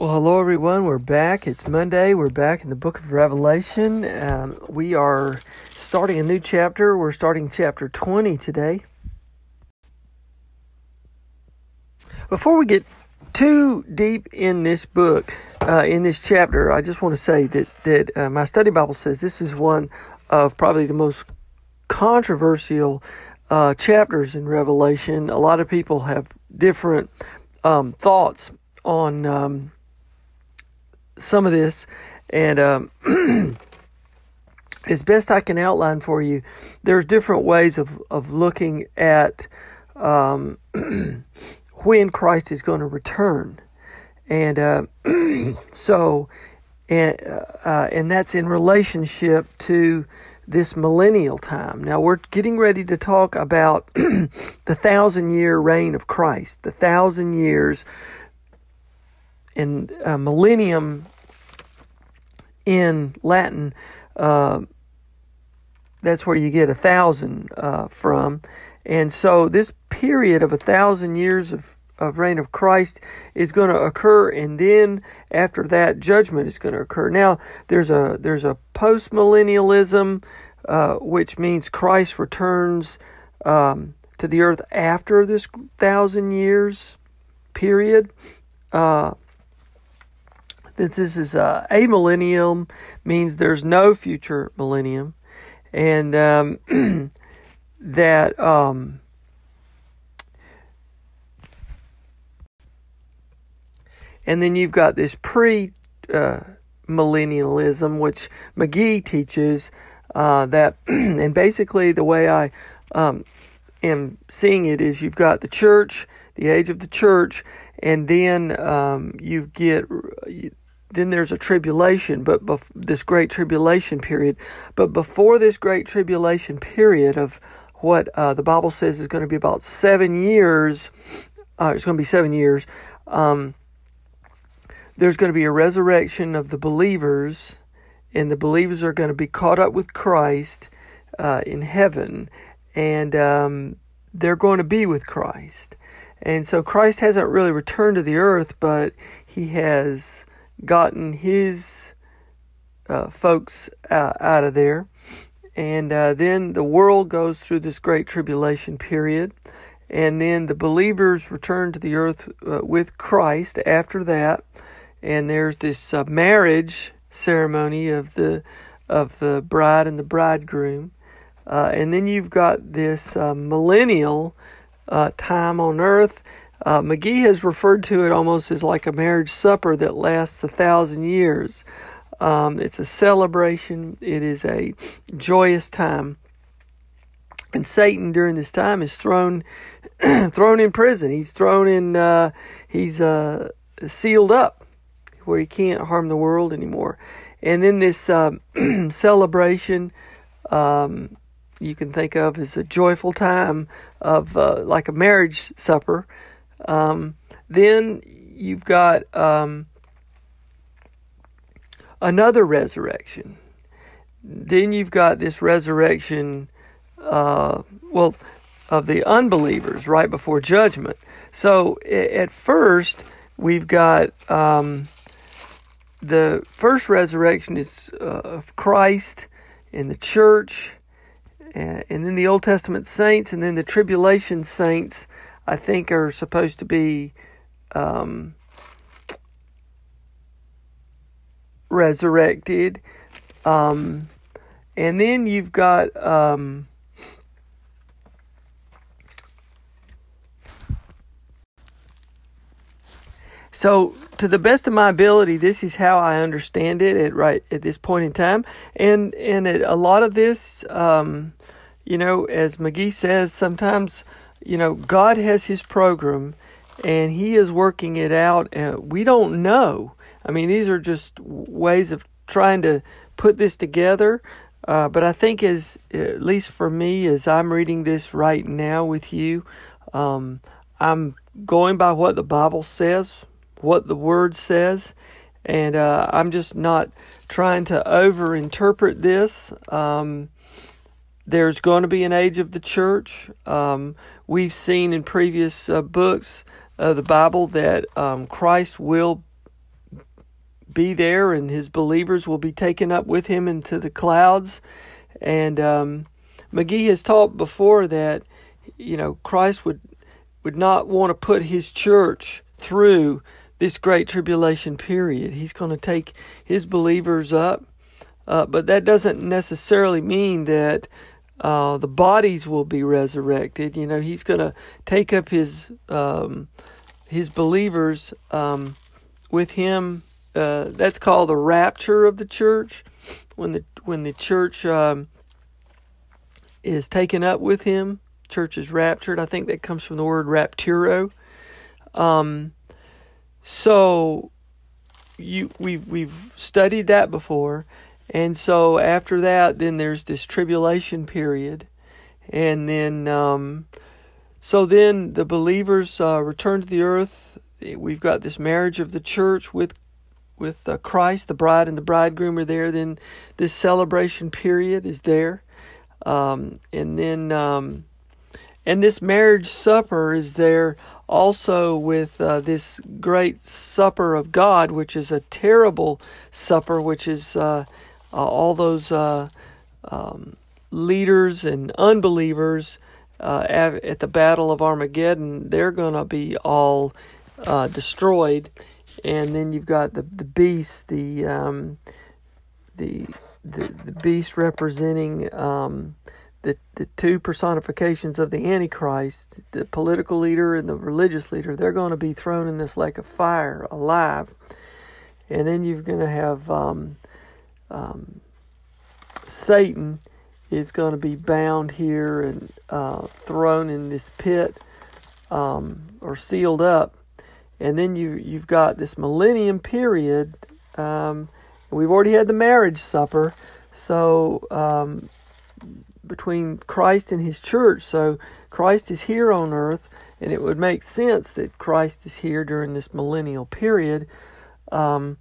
Well, hello everyone. We're back. It's Monday. We're back in the book of Revelation. Um, we are starting a new chapter. We're starting chapter 20 today. Before we get too deep in this book, uh, in this chapter, I just want to say that that uh, my study Bible says this is one of probably the most controversial uh, chapters in Revelation. A lot of people have different um, thoughts on um, some of this, and um, as best I can outline for you, there's different ways of of looking at um, when Christ is going to return, and uh, so and uh, and that's in relationship to this millennial time. Now we're getting ready to talk about the thousand year reign of Christ, the thousand years in uh, millennium in Latin, uh, that's where you get a thousand uh, from. And so this period of a thousand years of, of reign of Christ is going to occur, and then after that, judgment is going to occur. Now, there's a there's a post millennialism, uh, which means Christ returns um, to the earth after this thousand years period. Uh, that this is uh, a millennium means there's no future millennium, and um, that um, and then you've got this pre uh, millennialism, which McGee teaches uh, that, and basically the way I um, am seeing it is you've got the church, the age of the church, and then um, you get then there's a tribulation, but bef- this great tribulation period. But before this great tribulation period of what uh, the Bible says is going to be about seven years, uh, it's going to be seven years. Um, there's going to be a resurrection of the believers, and the believers are going to be caught up with Christ uh, in heaven, and um, they're going to be with Christ. And so Christ hasn't really returned to the earth, but he has gotten his uh, folks uh, out of there. And uh, then the world goes through this great tribulation period. And then the believers return to the earth uh, with Christ after that. And there's this uh, marriage ceremony of the of the bride and the bridegroom. Uh, and then you've got this millennial time on earth uh, McGee has referred to it almost as like a marriage supper that lasts a thousand years. Um, it's a celebration, it is a joyous time. And Satan during this time is thrown thrown in prison. He's thrown in uh, he's uh, sealed up where he can't harm the world anymore. And then this uh, celebration um, you can think of as a joyful time of uh, like a marriage supper um, then you've got um, another resurrection. Then you've got this resurrection. Uh, well, of the unbelievers right before judgment. So at first, we've got um, the first resurrection is uh, of Christ in the church, and, and then the Old Testament saints, and then the tribulation saints. I think are supposed to be um, resurrected. Um, and then you've got um, so to the best of my ability, this is how I understand it at right at this point in time, and and it, a lot of this, um, you know, as McGee says, sometimes you know God has His program, and He is working it out, and we don't know. I mean, these are just ways of trying to put this together. Uh, but I think, as at least for me, as I'm reading this right now with you, um, I'm going by what the Bible says, what the Word says, and uh, I'm just not trying to overinterpret this. Um, there's going to be an age of the church. Um, we've seen in previous uh, books of the Bible that um, Christ will be there and his believers will be taken up with him into the clouds. And um, McGee has taught before that, you know, Christ would would not want to put his church through this great tribulation period. He's going to take his believers up, uh, but that doesn't necessarily mean that uh, the bodies will be resurrected. You know, he's going to take up his um, his believers um, with him uh, that's called the rapture of the church. When the when the church um, is taken up with him, church is raptured. I think that comes from the word rapturo. Um, so you we've we've studied that before, and so after that, then there's this tribulation period, and then um, so then the believers uh, return to the earth. We've got this marriage of the church with with uh, Christ, the bride and the bridegroom are there. Then this celebration period is there, um, and then um, and this marriage supper is there also with uh, this great supper of God, which is a terrible supper, which is uh, all those uh, um, leaders and unbelievers uh, at, at, the Battle of Armageddon. They're going to be all destroyed and then you've got the the beast, the um, the, the the beast representing um, the the two personifications of the Antichrist, the political leader and the religious leader. They're going to be thrown in this lake of fire alive, and then you're going to have um, um, Satan is going to be bound here and uh, thrown in this pit um, or sealed up and then you you've got this millennium period. Um, we've already had the marriage supper, so um, between Christ and His church. So Christ is here on earth, and it would make sense that Christ is here during this millennial period. Um,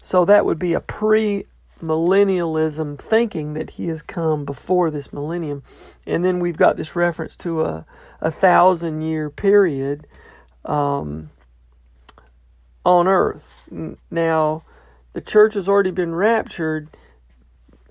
so that would be a pre millennialism thinking that he has come before this millennium. And then we've got this reference to a, a thousand year period um, on earth. Now, the church has already been raptured,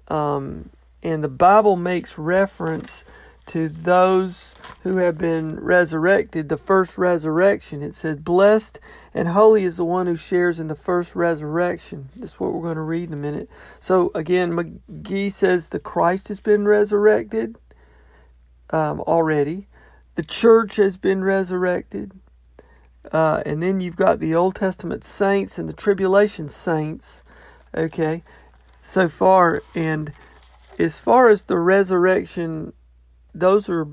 um, and the Bible makes reference to those who have been resurrected, the first resurrection. It says, Blessed and holy is the one who shares in the first resurrection. That's what we're going to read in a minute. So, again, McGee says the Christ has been resurrected um, already, the church has been resurrected. Uh, and then you've got the Old Testament saints and the tribulation saints. Okay, so far. And as far as the resurrection, those are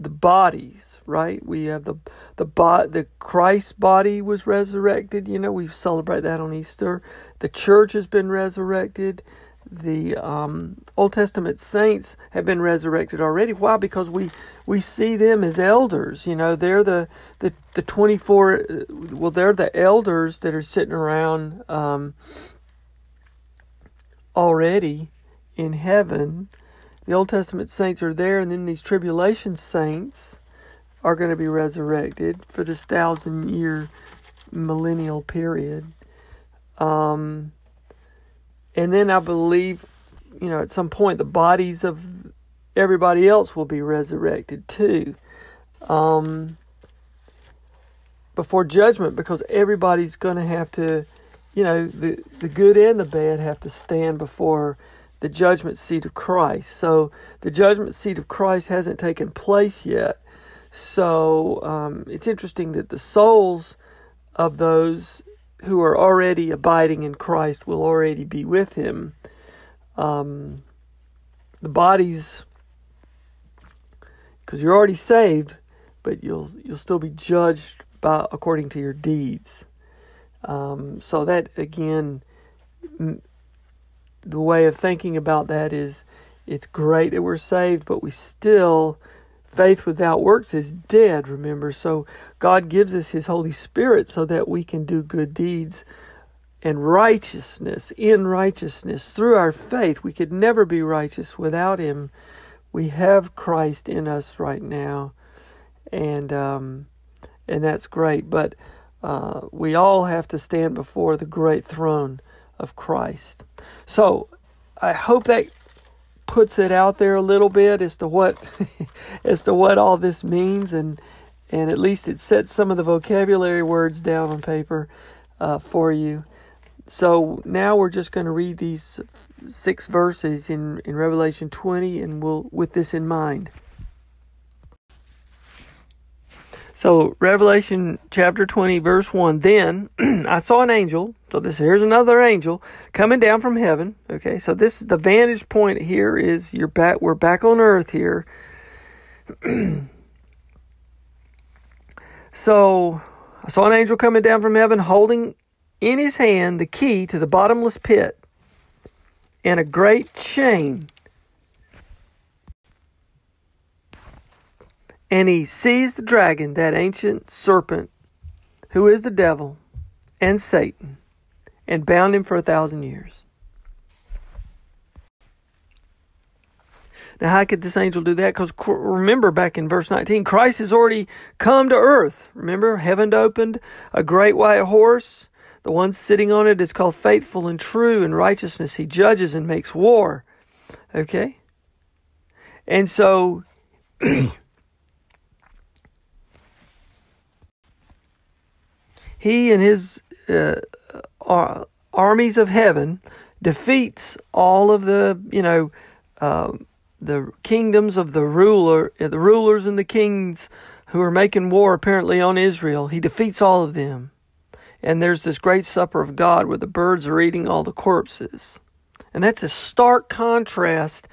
the bodies, right? We have the the bot the Christ body was resurrected. You know, we celebrate that on Easter. The church has been resurrected the um, Old Testament saints have been resurrected already. Why? Because we we see them as elders. You know, they're the the the twenty four. Well, they're the elders that are sitting around um, already in heaven. The Old Testament saints are there, and then these tribulation saints are going to be resurrected for this thousand year millennial period. Um, and then I believe, you know, at some point the bodies of everybody else will be resurrected too. Um, before judgment because everybody's going to have to, you know, the, the good and the bad have to stand before the judgment seat of Christ. So the judgment seat of Christ hasn't taken place yet. So um, it's interesting that the souls of those who are already abiding in Christ will already be with Him. Um, the bodies, because you're already saved, but you'll you'll still be judged by according to your deeds. Um, so that again, m- the way of thinking about that is, it's great that we're saved, but we still faith without works is dead. Remember, so God gives us His Holy Spirit so that we can do good deeds and righteousness in righteousness through our faith. We could never be righteous without Him. We have Christ in us right now, and um, and that's great. But uh, we all have to stand before the great throne of Christ. So I hope that puts it out there a little bit as to what as to what all this means, and and at least it sets some of the vocabulary words down on paper uh, for you. So now we're just going to read these six verses in, in Revelation 20, and we'll with this in mind. So Revelation chapter 20 verse 1 then I saw an angel so this here's another angel coming down from heaven. Okay so this the vantage point here is you're back we're back on earth here. So I saw an angel coming down from heaven holding in his hand the key to the bottomless pit and a great chain. And he seized the dragon, that ancient serpent, who is the devil and Satan, and bound him for a thousand years. Now, how could this angel do that? Because remember back in verse 19, Christ has already come to earth. Remember, heaven opened, a great white horse. The one sitting on it is called faithful and true in righteousness. He judges and makes war. Okay? And so he and his uh, armies of heaven defeats all of the you know uh, the kingdoms of the ruler uh, the rulers and the kings who are making war apparently on Israel. He defeats all of them. And there's this great supper of God where the birds are eating all the corpses. And that's a stark contrast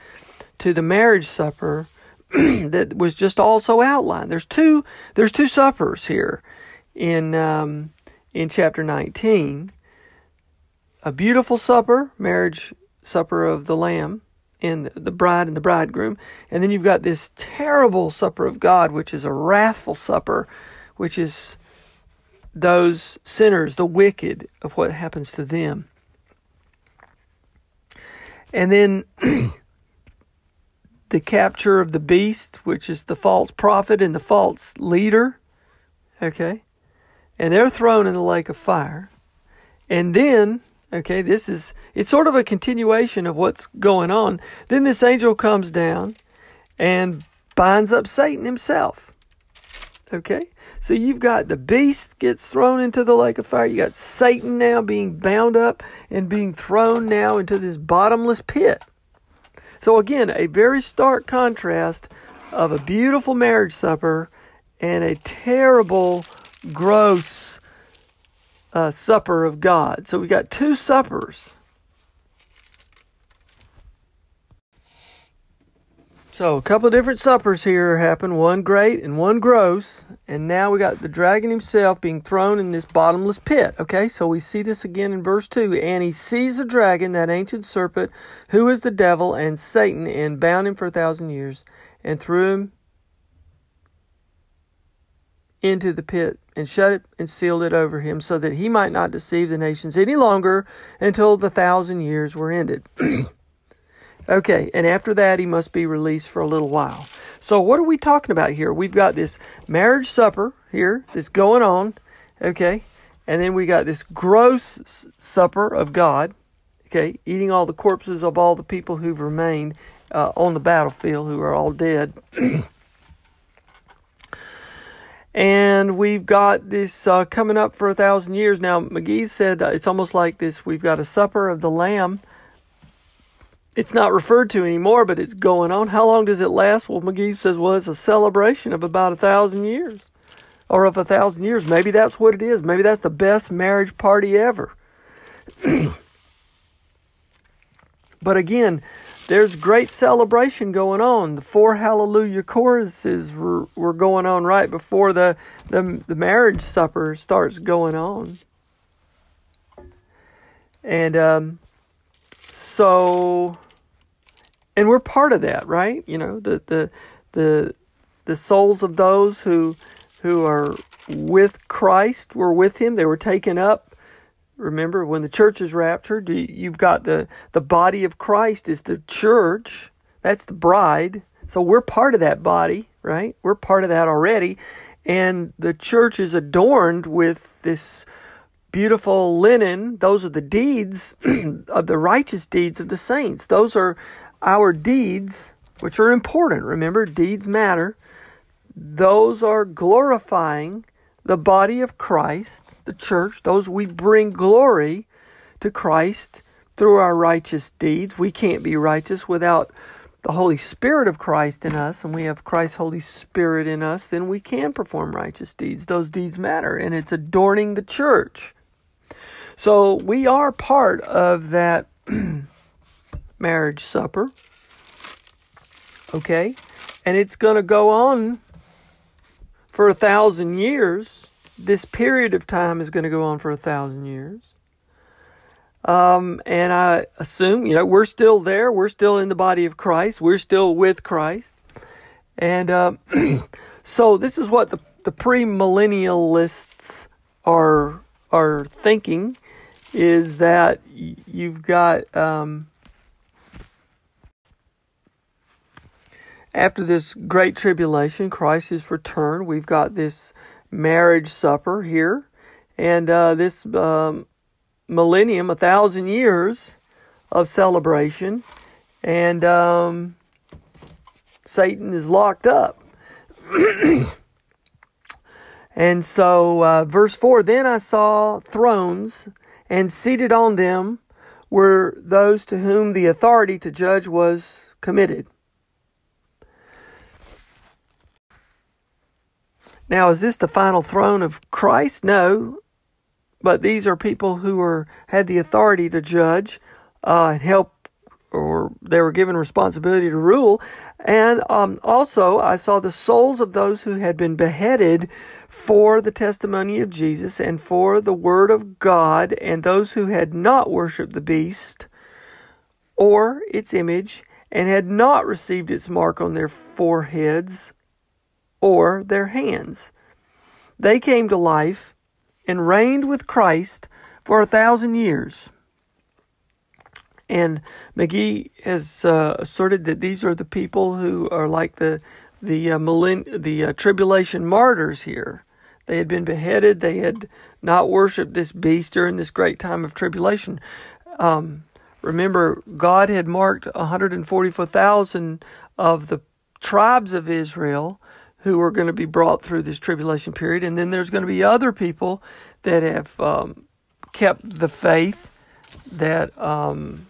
to the marriage supper that was just also outlined. There's two there's two suppers here in um, in chapter 19. A beautiful supper, marriage supper of the Lamb, and the bride and the bridegroom. And then you've got this terrible supper of God, which is a wrathful supper, which is those sinners, the wicked, of what happens to them. And then the capture of the beast, which is the false prophet and the false leader. Okay and they're thrown in the lake of fire. And then, okay, this is, it's sort of a continuation of what's going on. Then this angel comes down and binds up Satan himself. Okay? So you've got the beast gets thrown into the lake of fire. You got Satan now being bound up and being thrown now into this bottomless pit. So again, a very stark contrast of a beautiful marriage supper and a terrible gross uh, supper of God. So we got two suppers. So a couple of different suppers here happen, one great and one gross, and now we got the dragon himself being thrown in this bottomless pit. Okay, so we see this again in verse 2. And he sees the dragon, that ancient serpent, who is the devil and Satan, and bound him for a thousand years, and threw him into the pit and shut it and sealed it over him so that he might not deceive the nations any longer until the thousand years were ended. Okay, and after that, he must be released for a little while. So, what are we talking about here? We've got this marriage supper here that's going on, okay, and then we got this gross supper of God, okay, eating all the corpses of all the people who've remained uh, on the battlefield who are all dead. and we've got this uh, coming up for a thousand years. Now, McGee said uh, it's almost like this we've got a supper of the Lamb. It's not referred to anymore, but it's going on. How long does it last? Well, McGee says, well, it's a celebration of about a thousand years or of a thousand years. Maybe that's what it is. Maybe that's the best marriage party ever. but again, there's great celebration going on. The four hallelujah choruses were, were going on right before the, the, the marriage supper starts going on. And um, so, and we're part of that, right? You know, the, the, the, the souls of those who, who are with Christ were with him. They were taken up Remember, when the church is raptured, you've got the, the body of Christ is the church. That's the bride. So we're part of that body, right? We're part of that already. And the church is adorned with this beautiful linen. Those are the deeds of the righteous deeds of the saints. Those are our deeds, which are important. Remember, deeds matter. Those are glorifying the body of Christ, the church, those we bring glory to Christ through our righteous deeds. We can't be righteous without the Holy Spirit of Christ in us, and we have Christ's Holy Spirit in us, then we can perform righteous deeds. Those deeds matter, and it's adorning the church. So we are part of that marriage supper. Okay? And it's going to go on for a thousand years. This period of time is going to go on for a thousand years. Um, and I assume, you know, we're still there. We're still in the body of Christ. We're still with Christ. And um, so this is what the, the premillennialists are are thinking is that you've got um, after this great tribulation, Christ's return, we've got this marriage supper here, and uh, this um, millennium, a thousand years of celebration, and um, Satan is locked up. and so, uh, verse 4 Then I saw thrones, and seated on them were those to whom the authority to judge was committed. Now, is this the final throne of Christ? No. But these are people who are had the authority to judge uh, and help, or they were given responsibility to rule. And um, also, I saw the souls of those who had been beheaded for the testimony of Jesus and for the word of God, and those who had not worshipped the beast or its image, and had not received its mark on their foreheads or their hands. They came to life and reigned with Christ for a thousand years. And McGee has uh, asserted that these are the people who are like the the uh, millenn- the uh, tribulation martyrs here. They had been beheaded. They had not worshipped this beast during this great time of tribulation. Um, remember, God had marked 144,000 of the tribes of Israel who are going to be brought through this tribulation period. And then there's going to be other people that have um, kept the faith, that um,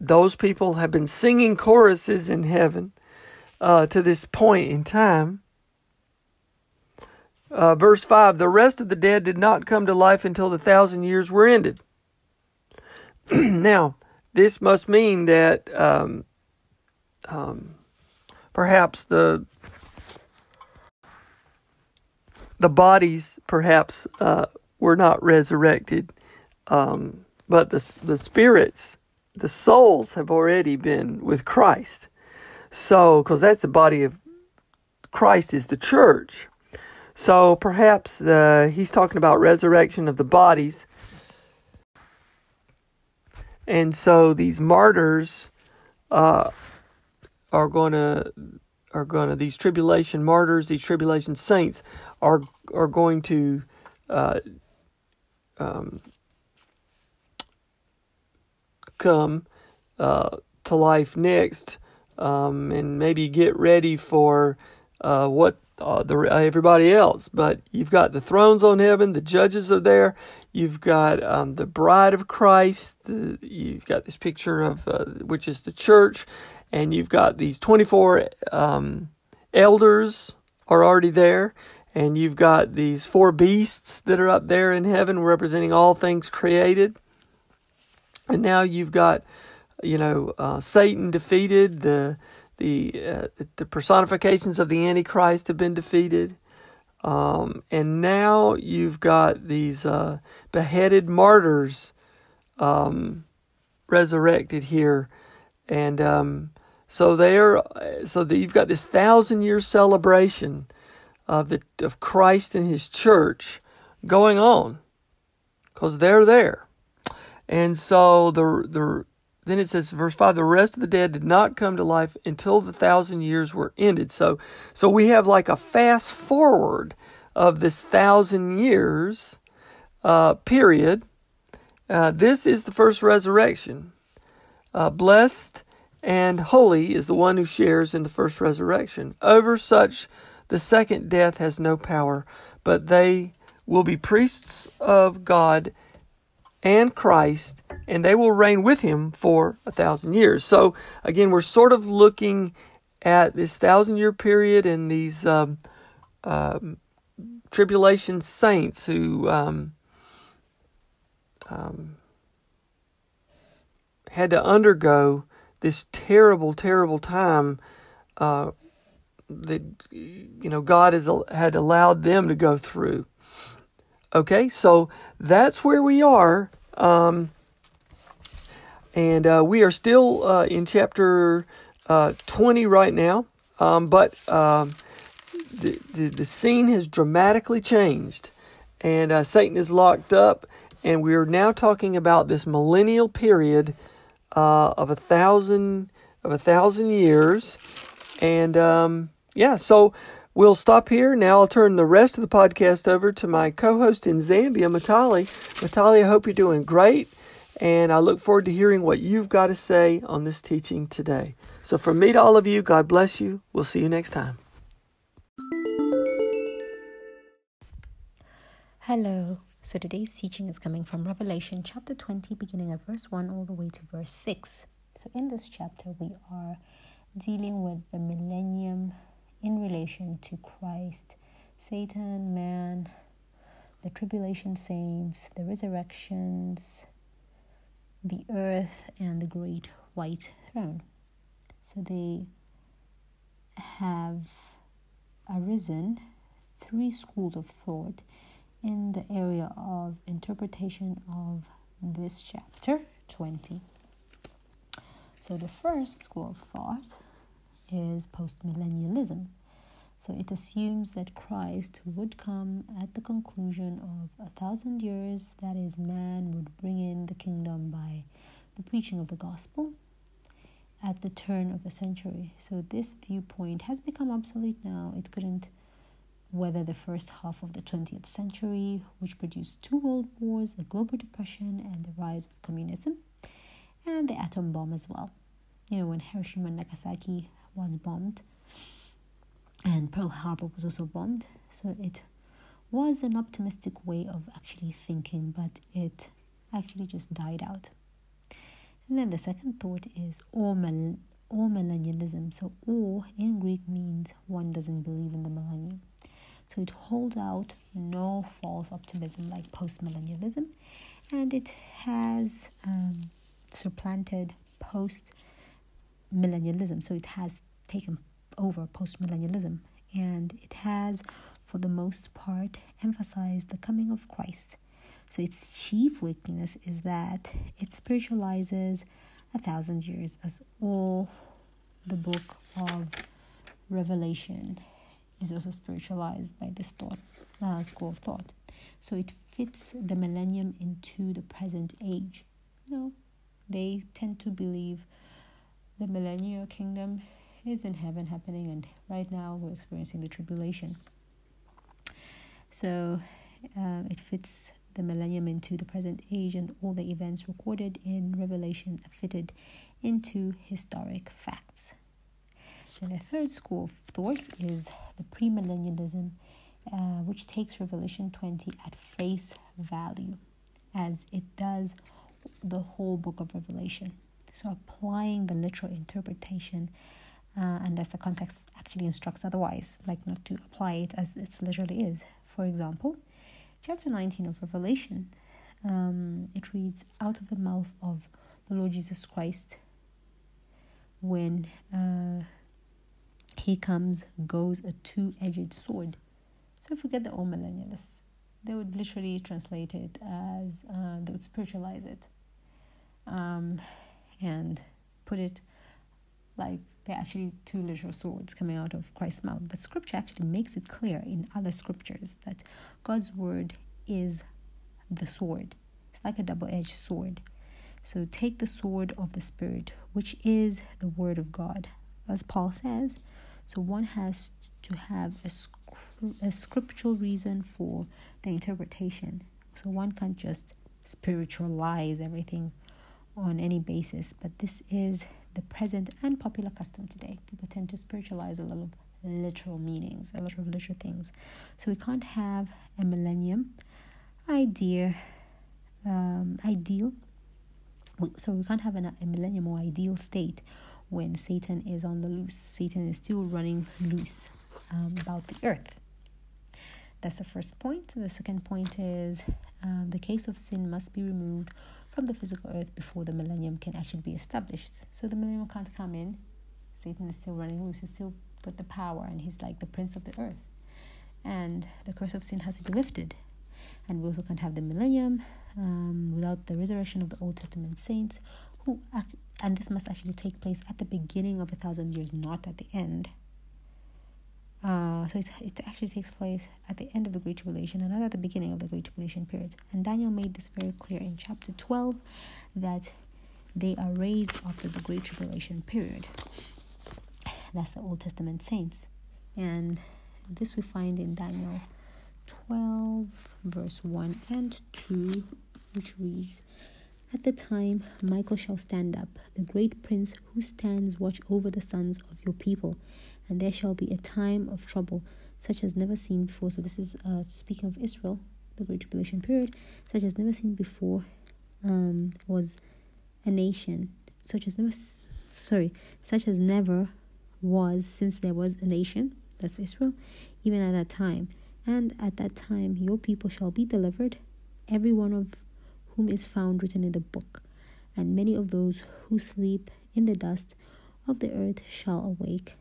those people have been singing choruses in heaven uh, to this point in time. Uh, verse 5 The rest of the dead did not come to life until the thousand years were ended. now, this must mean that um, um, perhaps the the bodies perhaps uh, were not resurrected, um, but the the spirits, the souls have already been with Christ. So, because that's the body of Christ is the church. So perhaps the, he's talking about resurrection of the bodies. And so these martyrs uh, are going to are going to these tribulation martyrs, these tribulation saints are are going to uh, um, come uh, to life next, um, and maybe get ready for uh, what uh, the everybody else. But you've got the thrones on heaven, the judges are there. You've got um, the bride of Christ. The, you've got this picture of uh, which is the church, and you've got these twenty four um, elders are already there. And you've got these four beasts that are up there in heaven representing all things created. And now you've got, you know, uh, Satan defeated, the the uh, the personifications of the Antichrist have been defeated, um, and now you've got these uh, beheaded martyrs um, resurrected here, and um, so they're so that you've got this thousand year celebration of the of Christ and His church going on, because they're there, and so the the then it says verse 5 the rest of the dead did not come to life until the thousand years were ended. So so we have like a fast forward of this thousand years uh, period. Uh, this is the first resurrection. Uh, blessed and holy is the one who shares in the first resurrection. Over such the second death has no power but they will be priests of god and Christ, and they will reign with him for a thousand years. So, again, we're sort of looking at this thousand year period and these um, um, tribulation saints who um, um had to undergo this terrible, terrible time uh, that you know God has had allowed them to go through. Okay, so that's where we are. Um, and uh, we are still uh, in chapter uh, 20 right now. Um, but um, the, the, the, scene has dramatically changed. And uh, Satan is locked up. And we are now talking about this millennial period uh, of a thousand of a thousand years. And um, yeah, so We'll stop here. Now I'll turn the rest of the podcast over to my co host in Zambia, Matali. Matali, I hope you're doing great, and I look forward to hearing what you've got to say on this teaching today. So, from me to all of you, God bless you. We'll see you next time. Hello. So, today's teaching is coming from Revelation chapter 20, beginning at verse 1 all the way to verse 6. So, in this chapter, we are dealing with the millennium in relation to Christ, Satan, man, the tribulation saints, the resurrections, the earth, and the great white throne. So they have arisen three schools of thought in the area of interpretation of this chapter 20. So the first school of thought is postmillennialism. So it assumes that Christ would come at the conclusion of a thousand years, that is, man would bring in the kingdom by the preaching of the gospel at the turn of the century. So this viewpoint has become obsolete now. It couldn't weather the first half of the 20th century, which produced two world wars, the global depression, and the rise of communism, and the atom bomb as well. You know, when Hiroshima and Nagasaki was bombed, and Pearl Harbor was also bombed. So it was an optimistic way of actually thinking, but it actually just died out. And then the second thought is amillennialism. So all in Greek means one doesn't believe in the millennium. So it holds out no false optimism like post-millennialism, and it has um, supplanted post-millennialism. So it has taken over postmillennialism, and it has, for the most part, emphasized the coming of Christ. So its chief weakness is that it spiritualizes a thousand years, as all the book of Revelation is also spiritualized by this thought uh, school of thought. So it fits the millennium into the present age. You know, they tend to believe the millennial kingdom is in heaven happening, and right now we're experiencing the tribulation. So uh, it fits the millennium into the present age, and all the events recorded in Revelation are fitted into historic facts. And the third school of thought is the premillennialism, uh, which takes Revelation 20 at face value, as it does the whole book of Revelation. So, applying the literal interpretation, uh, unless the context actually instructs otherwise, like not to apply it as it literally is. For example, chapter 19 of Revelation, um, it reads, Out of the mouth of the Lord Jesus Christ, when uh, he comes, goes a two edged sword. So forget the old millennialists. They would literally translate it as, uh, they would spiritualize it um, and put it like they're actually two literal swords coming out of Christ's mouth. But scripture actually makes it clear in other scriptures that God's word is the sword. It's like a double edged sword. So take the sword of the Spirit, which is the word of God, as Paul says. So one has to have a, a scriptural reason for the interpretation. So one can't just spiritualize everything on any basis, but this is the present and popular custom today. People tend to spiritualize a lot of literal meanings, a lot of literal things. So we can't have a millennium idea, um, ideal. So we can't have an, a millennium or ideal state when Satan is on the loose. Satan is still running loose um, about the earth. That's the first point. The second point is um, the case of sin must be removed from the physical earth before the millennium can actually be established. So the millennium can't come in. Satan is still running loose. He's still got the power and he's like the prince of the earth. And the curse of sin has to be lifted. And we also can't have the millennium um, without the resurrection of the Old Testament saints, who and this must actually take place at the beginning of a thousand years, not at the end. Uh, so it, it actually takes place at the end of the Great Tribulation and not at the beginning of the Great Tribulation period. And Daniel made this very clear in chapter 12 that they are raised after the Great Tribulation period. That's the Old Testament saints. And this we find in Daniel 12, verse 1 and 2, which reads At the time Michael shall stand up, the great prince who stands watch over the sons of your people and there shall be a time of trouble such as never seen before. So this is uh, speaking of Israel, the Great Tribulation period, such as never seen before, um, was a nation such as never, sorry, such as never was since there was a nation. That's Israel, even at that time. And at that time, your people shall be delivered, every one of whom is found written in the book. And many of those who sleep in the dust of the earth shall awake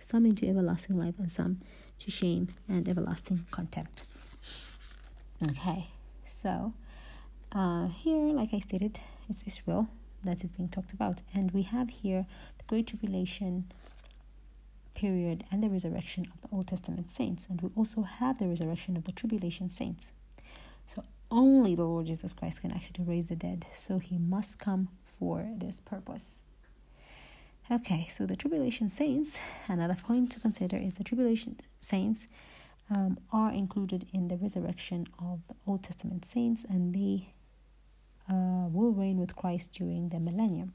some into everlasting life, and some to shame and everlasting contempt. Okay, so uh, here, like I stated, it's Israel that is being talked about, and we have here the Great Tribulation period and the resurrection of the Old Testament saints, and we also have the resurrection of the tribulation saints. So only the Lord Jesus Christ can actually raise the dead, so he must come for this purpose. Okay, so the tribulation saints, another point to consider is the tribulation saints um, are included in the resurrection of the Old Testament saints and they uh, will reign with Christ during the millennium.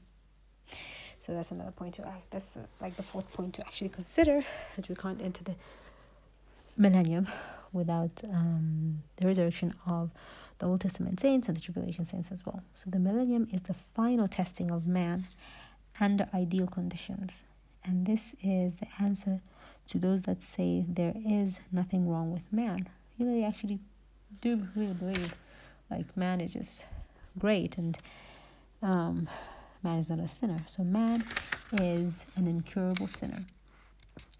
So that's another point to act. That's the, like the fourth point to actually consider that we can't enter the millennium without um, the resurrection of the Old Testament saints and the tribulation saints as well. So the millennium is the final testing of man under ideal conditions. And this is the answer to those that say there is nothing wrong with man. You know, they actually do really believe like man is just great and um, man is not a sinner. So man is an incurable sinner.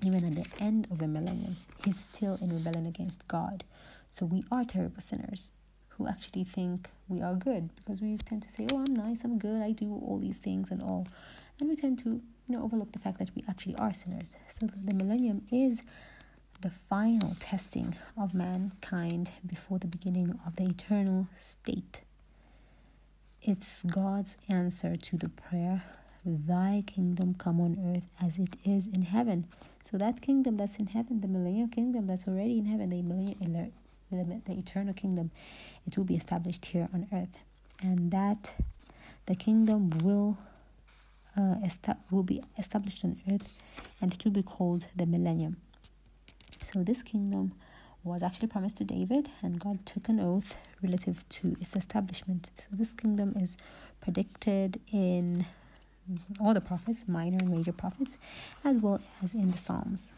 Even at the end of the millennium, he's still in rebellion against God. So we are terrible sinners who actually think we are good because we tend to say, Oh, I'm nice, I'm good, I do all these things and all and we tend to you know overlook the fact that we actually are sinners. So the millennium is the final testing of mankind before the beginning of the eternal state. It's god's answer to the prayer thy kingdom come on earth as it is in heaven. So that kingdom that's in heaven, the millennial kingdom that's already in heaven, the millennial, the, the eternal kingdom, it will be established here on earth, and that the kingdom will uh, will be established on earth, and will be called the millennium. So this kingdom was actually promised to David, and God took an oath relative to its establishment. So this kingdom is predicted in all the prophets, minor and major prophets, as well as in the Psalms.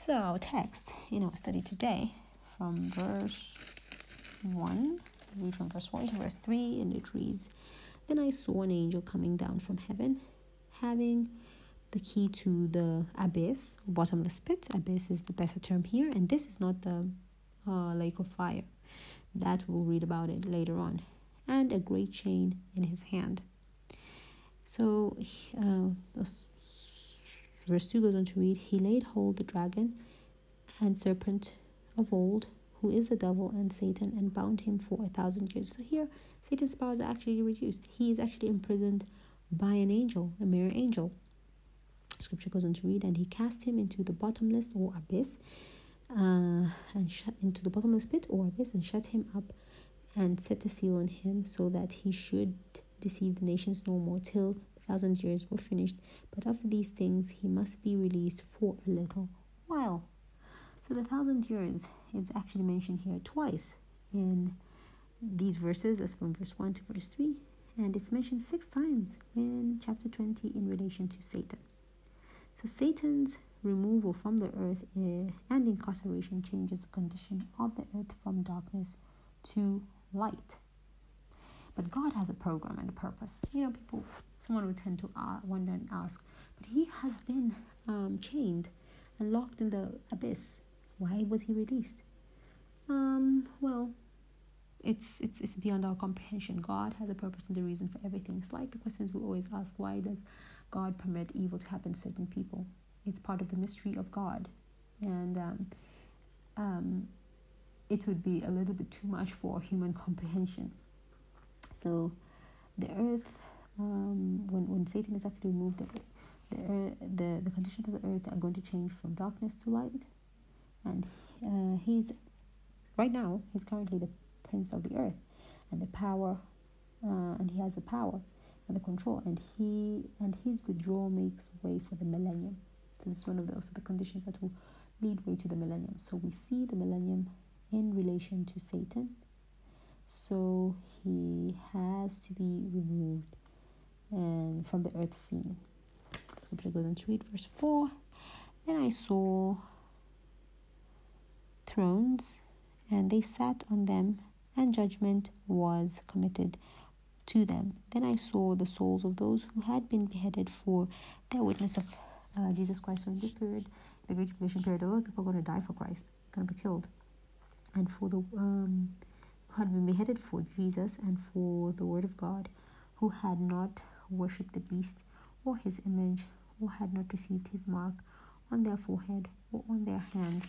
So our text in our study today, from verse one, read from verse one to verse three, and it reads, "Then I saw an angel coming down from heaven, having." the key to the abyss, bottomless pit. Abyss is the better term here, and this is not the uh, lake of fire. That we'll read about it later on. And a great chain in his hand. So, uh, verse 2 goes on to read He laid hold the dragon and serpent of old, who is the devil and Satan, and bound him for a thousand years. So, here, Satan's powers are actually reduced. He is actually imprisoned by an angel, a mere angel. Scripture goes on to read, and he cast him into the bottomless or abyss, uh, and shut into the bottomless pit or abyss, and shut him up, and set a seal on him, so that he should deceive the nations no more till the thousand years were finished. But after these things, he must be released for a little while. So the thousand years is actually mentioned here twice in these verses. That's from verse one to verse three, and it's mentioned six times in chapter twenty in relation to Satan. So Satan's removal from the earth eh, and incarceration changes the condition of the earth from darkness to light. But God has a program and a purpose. You know, people, someone would tend to uh, wonder and ask, but he has been um, chained and locked in the abyss. Why was he released? Um, well, it's it's it's beyond our comprehension. God has a purpose and a reason for everything. It's like the questions we always ask: Why does God permit evil to happen to certain people. It's part of the mystery of God. And um, um, it would be a little bit too much for human comprehension. So the earth, um, when, when Satan is actually removed, the, the, the, the conditions of the earth are going to change from darkness to light. And uh, he's, right now, he's currently the prince of the earth and the power, uh, and he has the power and the control and he and his withdrawal makes way for the millennium. So this is one of the, also the conditions that will lead way to the millennium. So we see the millennium in relation to satan. So he has to be removed and from the earth scene. Scripture goes on to read verse 4 then i saw thrones and they sat on them and judgment was committed to them. Then I saw the souls of those who had been beheaded for their witness of uh, Jesus Christ. So in this period, the Great Tribulation period, a lot of people are going to die for Christ, going to be killed. And for the um, who had been beheaded for Jesus and for the Word of God, who had not worshipped the beast or his image, or had not received his mark on their forehead or on their hands,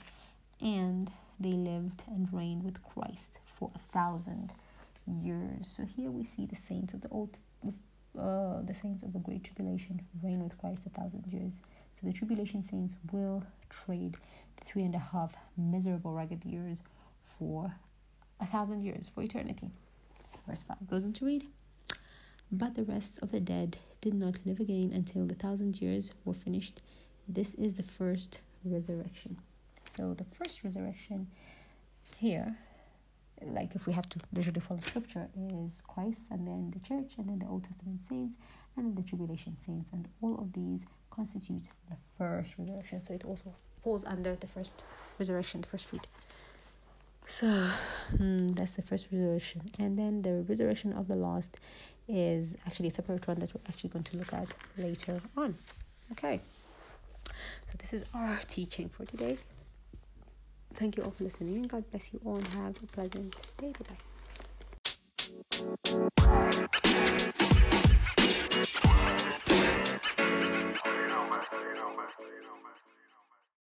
and they lived and reigned with Christ for a thousand years. So here we see the saints of the old, uh, the saints of the great tribulation reign with Christ a thousand years. So the tribulation saints will trade three and a half miserable, ragged years for a thousand years, for eternity. Verse 5 goes on to read But the rest of the dead did not live again until the thousand years were finished. This is the first resurrection. So the first resurrection here like if we have to literally follow scripture is Christ and then the church and then the Old Testament saints and then the tribulation saints. And all of these constitute the first resurrection. So it also falls under the first resurrection the first fruit. So hmm, that's the first resurrection. And then the resurrection of the lost is actually a separate one that we're actually going to look at later on. Okay. So this is our teaching for today Thank you all for listening. God bless you all and have a pleasant day. Bye.